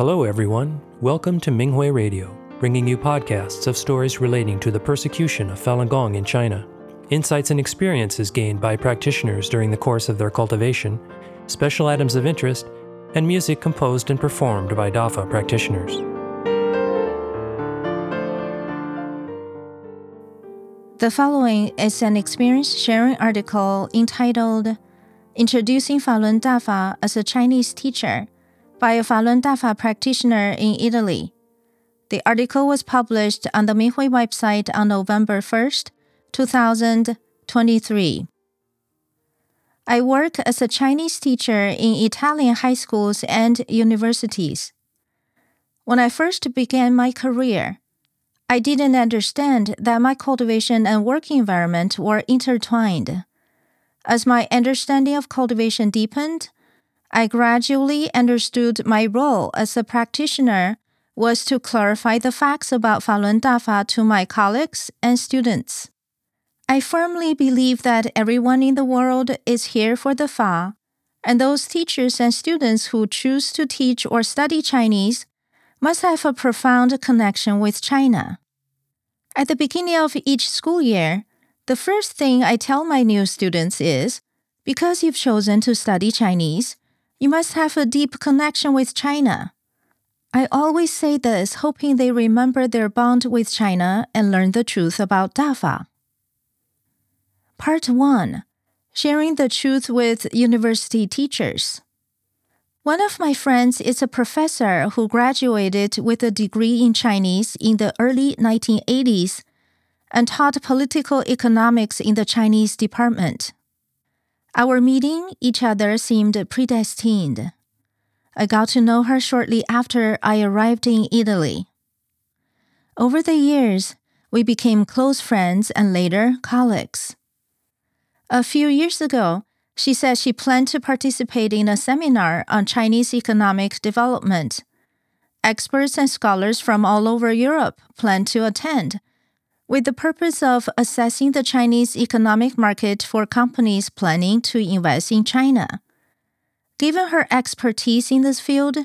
Hello, everyone. Welcome to Minghui Radio, bringing you podcasts of stories relating to the persecution of Falun Gong in China, insights and experiences gained by practitioners during the course of their cultivation, special items of interest, and music composed and performed by DAFA practitioners. The following is an experience sharing article entitled Introducing Falun Dafa as a Chinese Teacher by a Falun Dafa practitioner in Italy. The article was published on the Minghui website on November 1st, 2023. I work as a Chinese teacher in Italian high schools and universities. When I first began my career, I didn't understand that my cultivation and work environment were intertwined. As my understanding of cultivation deepened, I gradually understood my role as a practitioner was to clarify the facts about Falun Dafa to my colleagues and students. I firmly believe that everyone in the world is here for the Fa, and those teachers and students who choose to teach or study Chinese must have a profound connection with China. At the beginning of each school year, the first thing I tell my new students is because you've chosen to study Chinese, you must have a deep connection with China. I always say this hoping they remember their bond with China and learn the truth about Dafa. Part 1 Sharing the Truth with University Teachers. One of my friends is a professor who graduated with a degree in Chinese in the early 1980s and taught political economics in the Chinese department. Our meeting each other seemed predestined. I got to know her shortly after I arrived in Italy. Over the years, we became close friends and later colleagues. A few years ago, she said she planned to participate in a seminar on Chinese economic development. Experts and scholars from all over Europe planned to attend, with the purpose of assessing the Chinese economic market for companies planning to invest in China. Given her expertise in this field,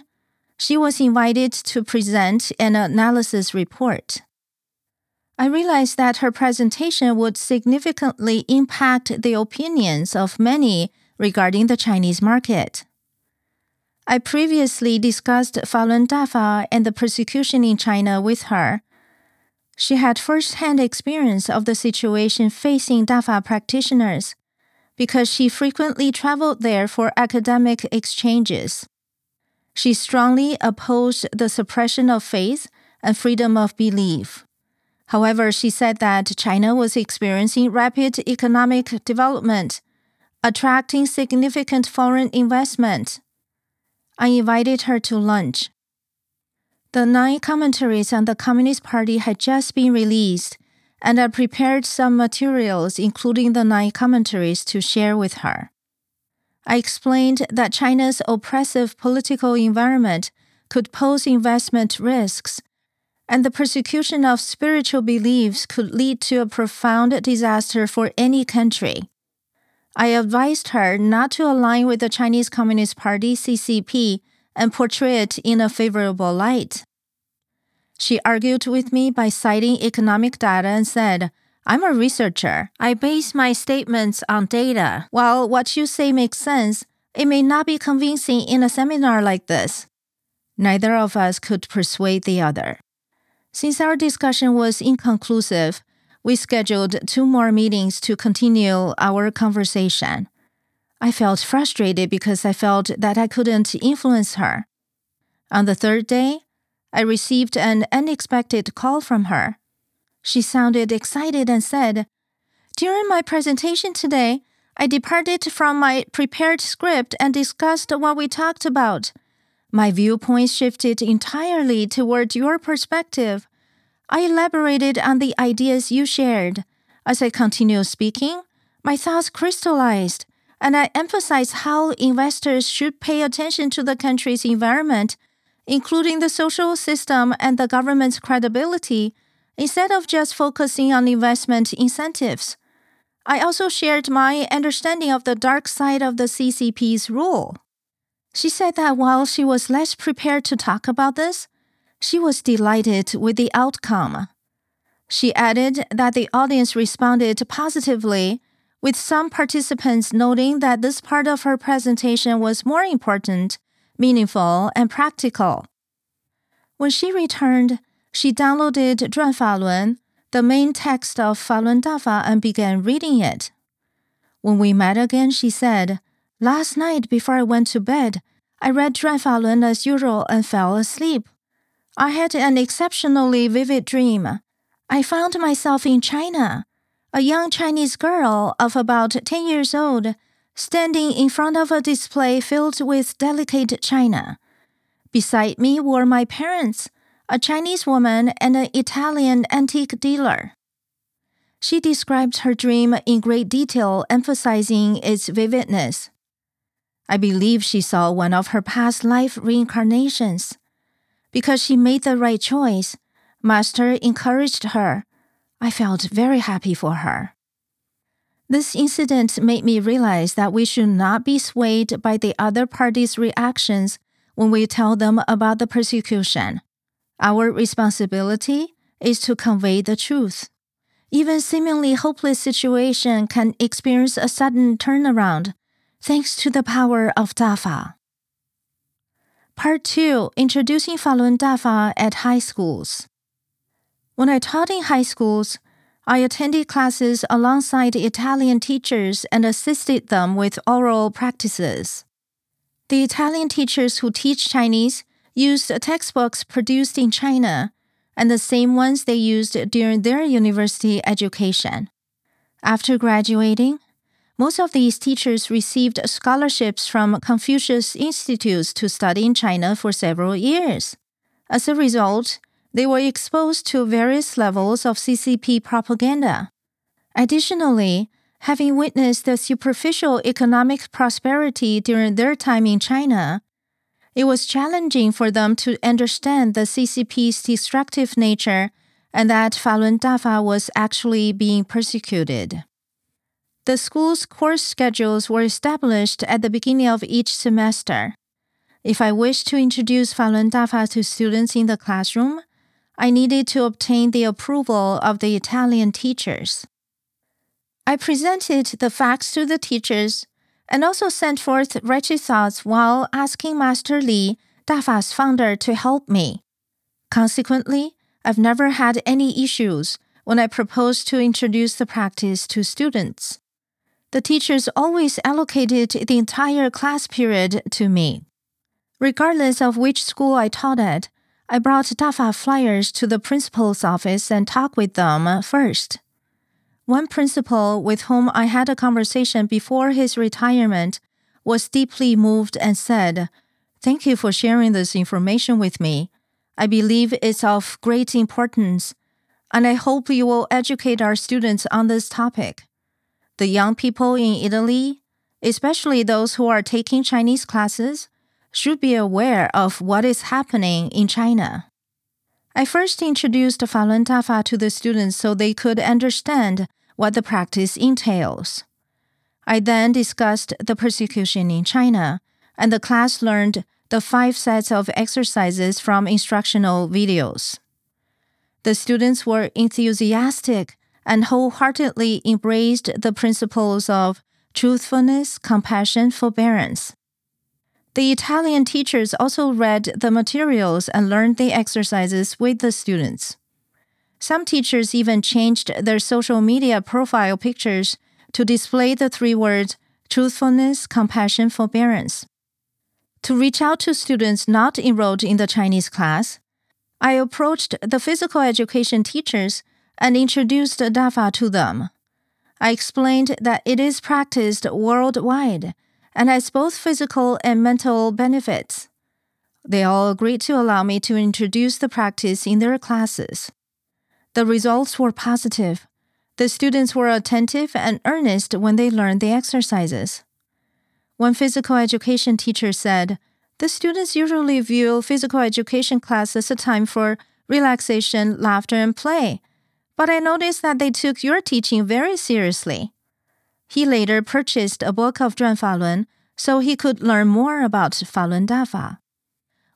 she was invited to present an analysis report. I realized that her presentation would significantly impact the opinions of many regarding the Chinese market. I previously discussed Falun Dafa and the persecution in China with her. She had first-hand experience of the situation facing Dafa practitioners because she frequently traveled there for academic exchanges. She strongly opposed the suppression of faith and freedom of belief. However, she said that China was experiencing rapid economic development, attracting significant foreign investment. I invited her to lunch. The nine commentaries on the Communist Party had just been released, and I prepared some materials, including the nine commentaries, to share with her. I explained that China's oppressive political environment could pose investment risks and the persecution of spiritual beliefs could lead to a profound disaster for any country. I advised her not to align with the Chinese Communist Party CCP and portray it in a favorable light. She argued with me by citing economic data and said, I'm a researcher. I base my statements on data. While what you say makes sense, it may not be convincing in a seminar like this. Neither of us could persuade the other. Since our discussion was inconclusive, we scheduled two more meetings to continue our conversation. I felt frustrated because I felt that I couldn't influence her. On the third day, I received an unexpected call from her. She sounded excited and said, During my presentation today, I departed from my prepared script and discussed what we talked about. My viewpoint shifted entirely toward your perspective. I elaborated on the ideas you shared. As I continued speaking, my thoughts crystallized, and I emphasized how investors should pay attention to the country's environment, including the social system and the government's credibility, instead of just focusing on investment incentives. I also shared my understanding of the dark side of the CCP's rule. She said that while she was less prepared to talk about this, she was delighted with the outcome. She added that the audience responded positively, with some participants noting that this part of her presentation was more important, meaningful, and practical. When she returned, she downloaded Zhuan Falun, the main text of Falun Dafa, and began reading it. When we met again, she said, Last night before I went to bed, I read Zhuan Falun as usual and fell asleep. I had an exceptionally vivid dream. I found myself in China a young Chinese girl of about 10 years old, standing in front of a display filled with delicate china. Beside me were my parents, a Chinese woman, and an Italian antique dealer. She described her dream in great detail, emphasizing its vividness. I believe she saw one of her past life reincarnations. Because she made the right choice, Master encouraged her. I felt very happy for her. This incident made me realize that we should not be swayed by the other party's reactions when we tell them about the persecution. Our responsibility is to convey the truth. Even seemingly hopeless situation can experience a sudden turnaround thanks to the power of Dafa. Part 2 Introducing Falun Dafa at High Schools. When I taught in high schools, I attended classes alongside Italian teachers and assisted them with oral practices. The Italian teachers who teach Chinese used textbooks produced in China and the same ones they used during their university education. After graduating, most of these teachers received scholarships from Confucius Institutes to study in China for several years. As a result, they were exposed to various levels of CCP propaganda. Additionally, having witnessed the superficial economic prosperity during their time in China, it was challenging for them to understand the CCP's destructive nature and that Falun Dafa was actually being persecuted. The school's course schedules were established at the beginning of each semester. If I wished to introduce Falun Dafa to students in the classroom, I needed to obtain the approval of the Italian teachers. I presented the facts to the teachers and also sent forth righteous thoughts while asking Master Li, Dafa's founder, to help me. Consequently, I've never had any issues when I proposed to introduce the practice to students the teachers always allocated the entire class period to me. Regardless of which school I taught at, I brought DAFA flyers to the principal's office and talked with them first. One principal with whom I had a conversation before his retirement was deeply moved and said, Thank you for sharing this information with me. I believe it's of great importance, and I hope you will educate our students on this topic the young people in Italy, especially those who are taking Chinese classes, should be aware of what is happening in China. I first introduced Falun Dafa to the students so they could understand what the practice entails. I then discussed the persecution in China, and the class learned the five sets of exercises from instructional videos. The students were enthusiastic and wholeheartedly embraced the principles of truthfulness, compassion, forbearance. The Italian teachers also read the materials and learned the exercises with the students. Some teachers even changed their social media profile pictures to display the three words truthfulness, compassion, forbearance. To reach out to students not enrolled in the Chinese class, I approached the physical education teachers and introduced DAFA to them. I explained that it is practiced worldwide and has both physical and mental benefits. They all agreed to allow me to introduce the practice in their classes. The results were positive. The students were attentive and earnest when they learned the exercises. One physical education teacher said, The students usually view physical education class as a time for relaxation, laughter, and play but I noticed that they took your teaching very seriously. He later purchased a book of Zhuan Falun so he could learn more about Falun Dafa.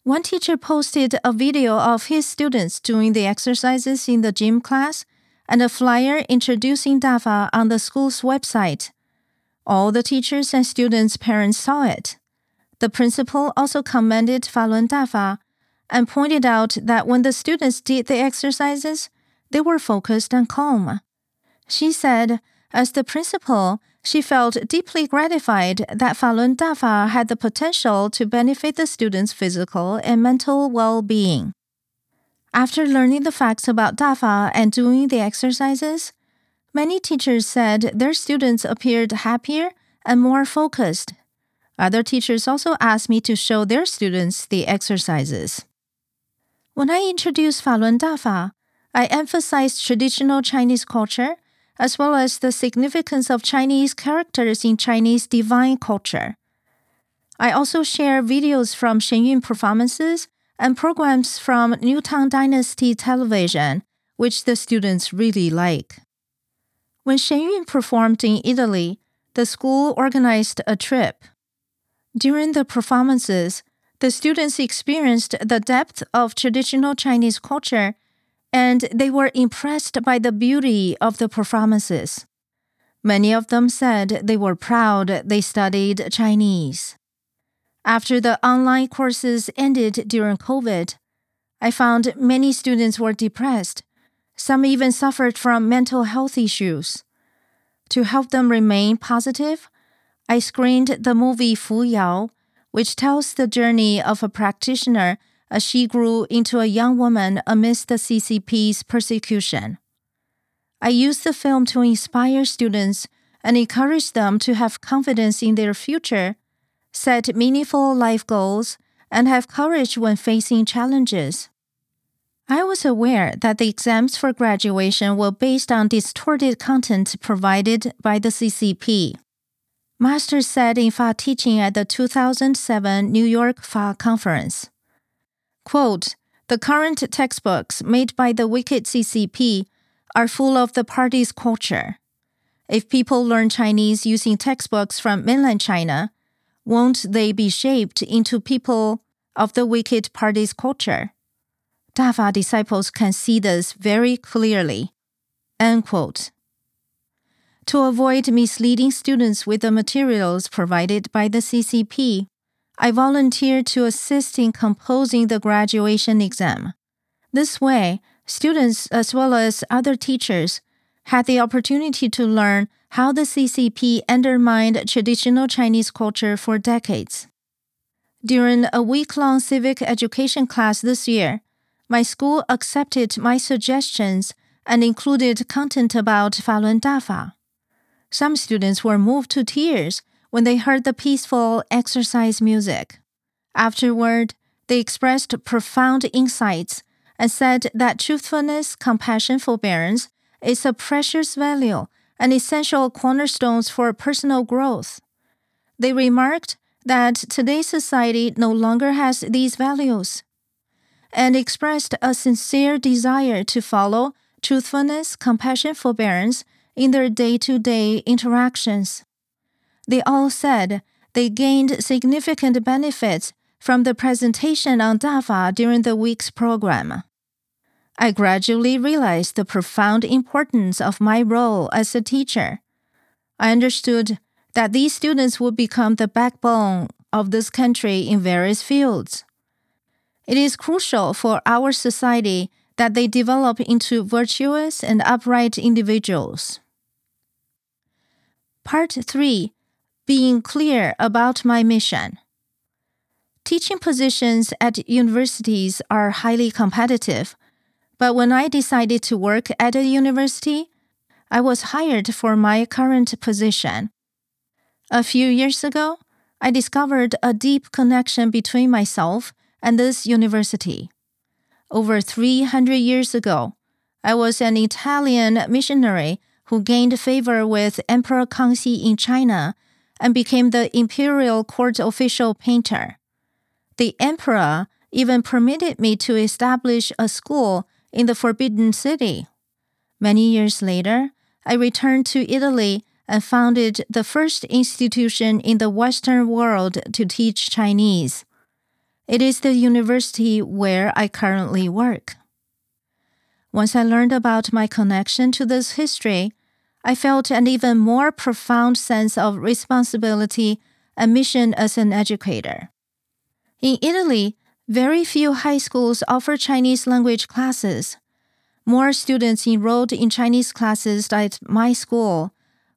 One teacher posted a video of his students doing the exercises in the gym class and a flyer introducing Dafa on the school's website. All the teachers and students' parents saw it. The principal also commended Falun Dafa and pointed out that when the students did the exercises, they were focused and calm. She said, as the principal, she felt deeply gratified that Falun Dafa had the potential to benefit the students' physical and mental well being. After learning the facts about Dafa and doing the exercises, many teachers said their students appeared happier and more focused. Other teachers also asked me to show their students the exercises. When I introduced Falun Dafa, I emphasized traditional Chinese culture as well as the significance of Chinese characters in Chinese divine culture. I also share videos from Shen Yun performances and programs from New Tang Dynasty television, which the students really like. When Shen Yun performed in Italy, the school organized a trip. During the performances, the students experienced the depth of traditional Chinese culture and they were impressed by the beauty of the performances. Many of them said they were proud they studied Chinese. After the online courses ended during COVID, I found many students were depressed. Some even suffered from mental health issues. To help them remain positive, I screened the movie Fu Yao, which tells the journey of a practitioner as she grew into a young woman amidst the CCP's persecution. I used the film to inspire students and encourage them to have confidence in their future, set meaningful life goals, and have courage when facing challenges. I was aware that the exams for graduation were based on distorted content provided by the CCP. Master said in Fa teaching at the 2007 New York Fa conference. Quote, the current textbooks made by the wicked CCP are full of the party's culture. If people learn Chinese using textbooks from mainland China, won't they be shaped into people of the wicked party's culture? Dafa disciples can see this very clearly. End quote. To avoid misleading students with the materials provided by the CCP, I volunteered to assist in composing the graduation exam. This way, students as well as other teachers had the opportunity to learn how the CCP undermined traditional Chinese culture for decades. During a week long civic education class this year, my school accepted my suggestions and included content about Falun Dafa. Some students were moved to tears when they heard the peaceful exercise music. Afterward, they expressed profound insights and said that truthfulness, compassion, forbearance is a precious value and essential cornerstones for personal growth. They remarked that today's society no longer has these values and expressed a sincere desire to follow truthfulness, compassion, forbearance in their day to day interactions. They all said they gained significant benefits from the presentation on DAFA during the week's program. I gradually realized the profound importance of my role as a teacher. I understood that these students would become the backbone of this country in various fields. It is crucial for our society that they develop into virtuous and upright individuals. Part 3 being clear about my mission. Teaching positions at universities are highly competitive, but when I decided to work at a university, I was hired for my current position. A few years ago, I discovered a deep connection between myself and this university. Over 300 years ago, I was an Italian missionary who gained favor with Emperor Kangxi in China and became the imperial court official painter. The emperor even permitted me to establish a school in the Forbidden City. Many years later, I returned to Italy and founded the first institution in the Western world to teach Chinese. It is the university where I currently work. Once I learned about my connection to this history, I felt an even more profound sense of responsibility and mission as an educator. In Italy, very few high schools offer Chinese language classes. More students enrolled in Chinese classes at my school,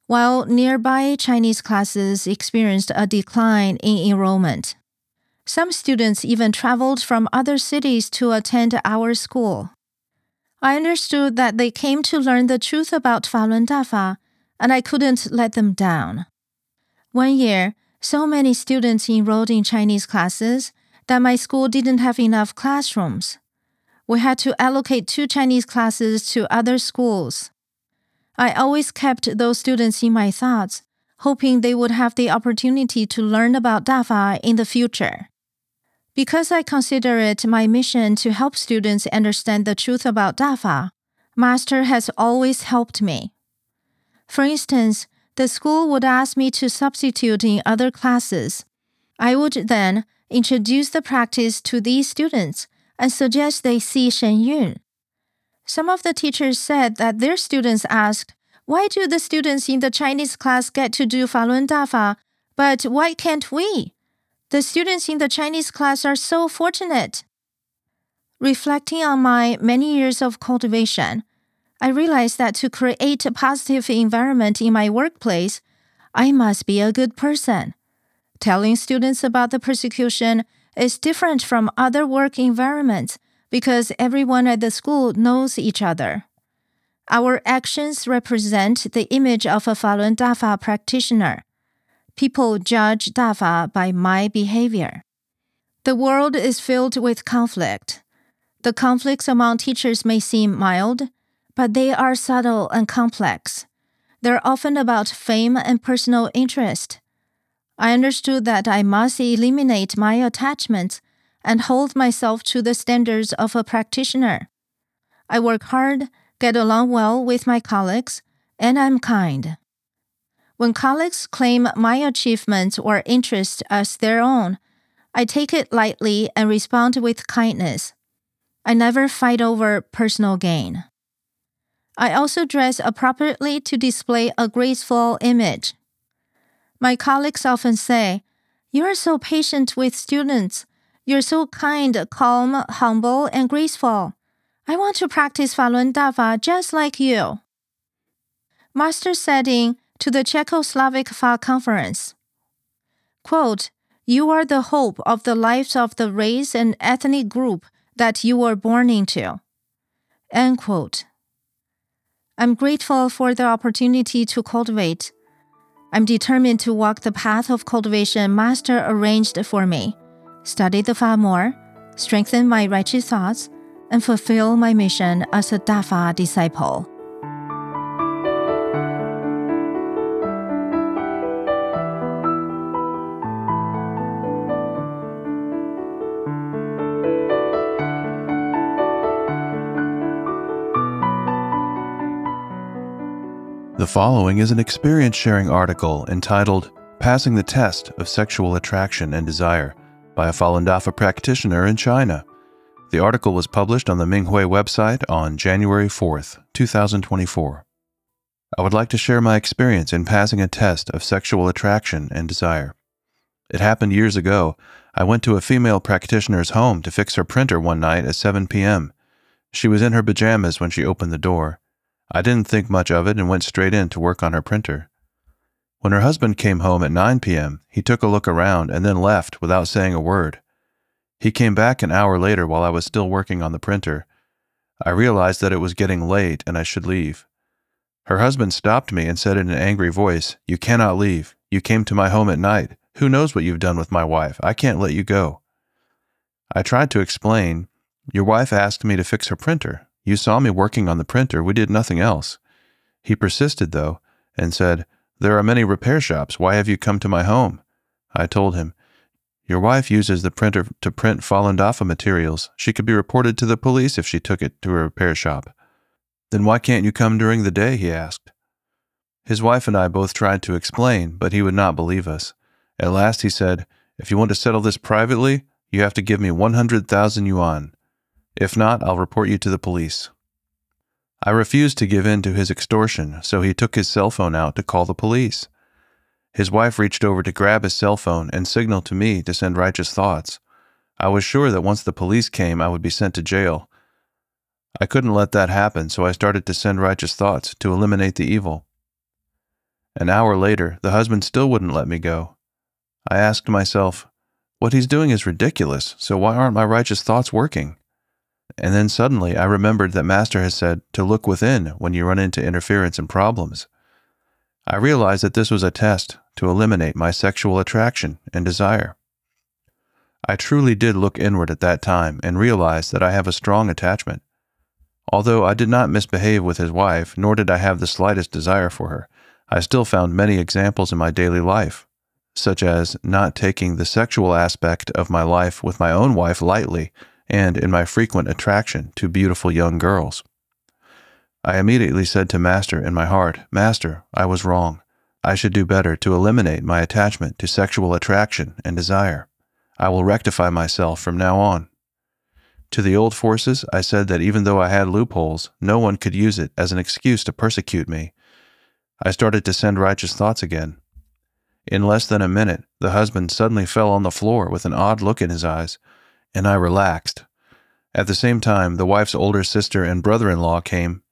while nearby Chinese classes experienced a decline in enrollment. Some students even traveled from other cities to attend our school. I understood that they came to learn the truth about Falun Dafa, and I couldn't let them down. One year, so many students enrolled in Chinese classes that my school didn't have enough classrooms. We had to allocate two Chinese classes to other schools. I always kept those students in my thoughts, hoping they would have the opportunity to learn about Dafa in the future. Because I consider it my mission to help students understand the truth about Dafa, Master has always helped me. For instance, the school would ask me to substitute in other classes. I would then introduce the practice to these students and suggest they see Shen Yun. Some of the teachers said that their students asked, Why do the students in the Chinese class get to do Falun Dafa, but why can't we? The students in the Chinese class are so fortunate. Reflecting on my many years of cultivation, I realized that to create a positive environment in my workplace, I must be a good person. Telling students about the persecution is different from other work environments because everyone at the school knows each other. Our actions represent the image of a Falun Dafa practitioner. People judge Dafa by my behavior. The world is filled with conflict. The conflicts among teachers may seem mild, but they are subtle and complex. They're often about fame and personal interest. I understood that I must eliminate my attachments and hold myself to the standards of a practitioner. I work hard, get along well with my colleagues, and I'm kind. When colleagues claim my achievements or interests as their own, I take it lightly and respond with kindness. I never fight over personal gain. I also dress appropriately to display a graceful image. My colleagues often say, You are so patient with students. You're so kind, calm, humble, and graceful. I want to practice Falun Dafa just like you. Master in to the Czechoslovak Fa Conference. Quote, You are the hope of the lives of the race and ethnic group that you were born into. End quote. I'm grateful for the opportunity to cultivate. I'm determined to walk the path of cultivation Master arranged for me, study the Fa more, strengthen my righteous thoughts, and fulfill my mission as a Dafa disciple. The following is an experience sharing article entitled Passing the Test of Sexual Attraction and Desire by a Falun Dafa practitioner in China. The article was published on the Minghui website on January 4th, 2024. I would like to share my experience in passing a test of sexual attraction and desire. It happened years ago. I went to a female practitioner's home to fix her printer one night at 7 p.m. She was in her pajamas when she opened the door. I didn't think much of it and went straight in to work on her printer. When her husband came home at 9 p.m., he took a look around and then left without saying a word. He came back an hour later while I was still working on the printer. I realized that it was getting late and I should leave. Her husband stopped me and said in an angry voice, You cannot leave. You came to my home at night. Who knows what you've done with my wife? I can't let you go. I tried to explain. Your wife asked me to fix her printer. You saw me working on the printer. We did nothing else. He persisted, though, and said, There are many repair shops. Why have you come to my home? I told him, Your wife uses the printer to print Falun Dafa materials. She could be reported to the police if she took it to a repair shop. Then why can't you come during the day? he asked. His wife and I both tried to explain, but he would not believe us. At last he said, If you want to settle this privately, you have to give me 100,000 yuan. If not, I'll report you to the police. I refused to give in to his extortion, so he took his cell phone out to call the police. His wife reached over to grab his cell phone and signaled to me to send righteous thoughts. I was sure that once the police came, I would be sent to jail. I couldn't let that happen, so I started to send righteous thoughts to eliminate the evil. An hour later, the husband still wouldn't let me go. I asked myself, what he's doing is ridiculous, so why aren't my righteous thoughts working? And then suddenly I remembered that Master has said to look within when you run into interference and problems. I realized that this was a test to eliminate my sexual attraction and desire. I truly did look inward at that time and realized that I have a strong attachment. Although I did not misbehave with his wife, nor did I have the slightest desire for her, I still found many examples in my daily life, such as not taking the sexual aspect of my life with my own wife lightly and in my frequent attraction to beautiful young girls. I immediately said to Master in my heart, Master, I was wrong. I should do better to eliminate my attachment to sexual attraction and desire. I will rectify myself from now on. To the old forces, I said that even though I had loopholes, no one could use it as an excuse to persecute me. I started to send righteous thoughts again. In less than a minute, the husband suddenly fell on the floor with an odd look in his eyes, and I relaxed. At the same time, the wife's older sister and brother in law came.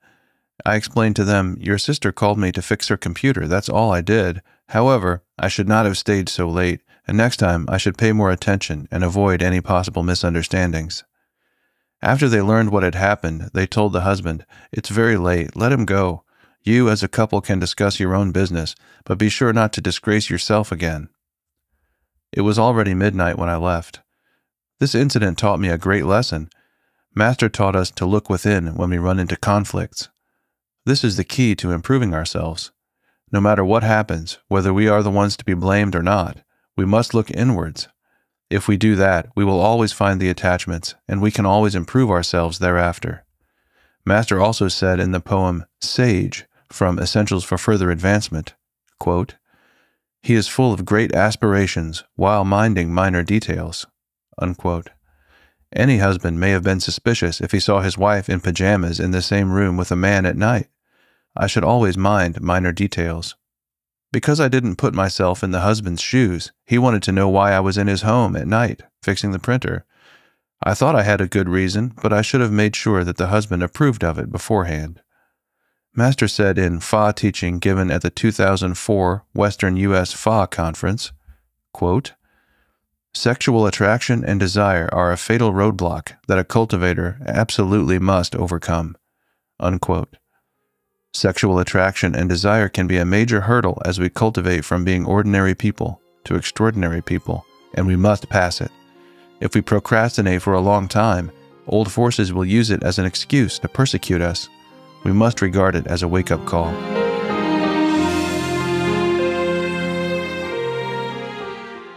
I explained to them, Your sister called me to fix her computer. That's all I did. However, I should not have stayed so late, and next time I should pay more attention and avoid any possible misunderstandings. After they learned what had happened, they told the husband, It's very late. Let him go. You, as a couple, can discuss your own business, but be sure not to disgrace yourself again. It was already midnight when I left. This incident taught me a great lesson. Master taught us to look within when we run into conflicts. This is the key to improving ourselves. No matter what happens, whether we are the ones to be blamed or not, we must look inwards. If we do that, we will always find the attachments, and we can always improve ourselves thereafter. Master also said in the poem Sage from Essentials for Further Advancement, quote, He is full of great aspirations while minding minor details. Unquote. Any husband may have been suspicious if he saw his wife in pajamas in the same room with a man at night. I should always mind minor details. Because I didn't put myself in the husband's shoes, he wanted to know why I was in his home at night, fixing the printer. I thought I had a good reason, but I should have made sure that the husband approved of it beforehand. Master said in Fa teaching given at the 2004 Western U.S. Fa Conference, quote, Sexual attraction and desire are a fatal roadblock that a cultivator absolutely must overcome. Unquote. Sexual attraction and desire can be a major hurdle as we cultivate from being ordinary people to extraordinary people, and we must pass it. If we procrastinate for a long time, old forces will use it as an excuse to persecute us. We must regard it as a wake up call.